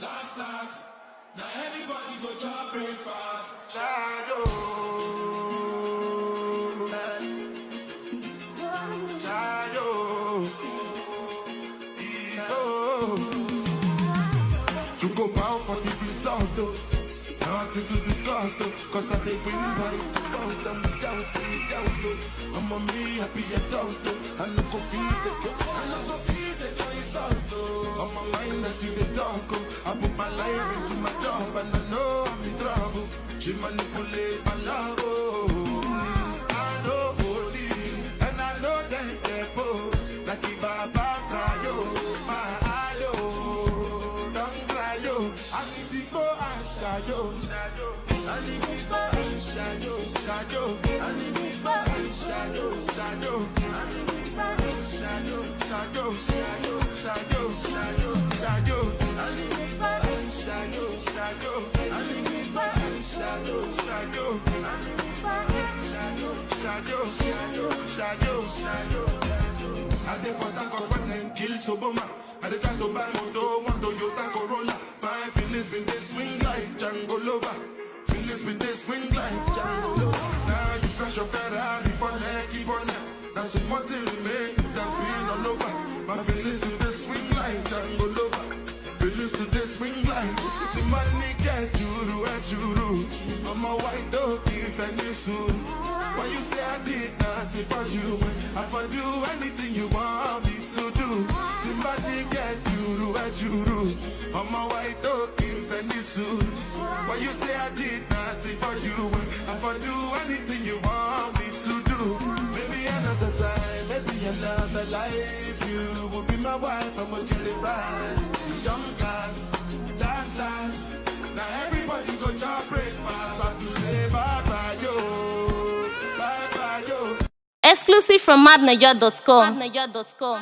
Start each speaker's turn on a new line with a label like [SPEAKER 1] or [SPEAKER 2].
[SPEAKER 1] last last. Now everybody go chop breakfast.
[SPEAKER 2] Shadow. You go bow for the result, though. Nothing to discuss, though. Cause I think we by default. I'm down for doubt, though. Oh. I'm a me happy adult, though. I no go feed the joke. I no go feed the joy insult, though. I see the oh. I put my life into my job, and I know I'm in trouble. She manipulate my love, oh. I know holy, and I know that they both. Like if I cry, yo, my eye, yo. Don't cry, yo. I need to go and shadow. I need to go and shadow, shadow. I need to go and shadow, shadow. I need to go and shadow, shadow, shadow, shadow, shadow. I dey for cause when them kill Soboma. I dey try to buy moto, one Toyota Corolla. My feelings been they swing like Django Lover. Feelings been they swing like Django Lover. They swing like the money get juru and juru. I'm a white dog if any soon. Why you say I did nothing for you? I for do anything you want me to do. Somebody get juru and juru. I'm a white dog if any soon. Why you say I did nothing for you? I for do anything you want me to do. Maybe another time, maybe another life. You will be my wife, I'ma get it right.
[SPEAKER 3] Exclusive from madniger.com.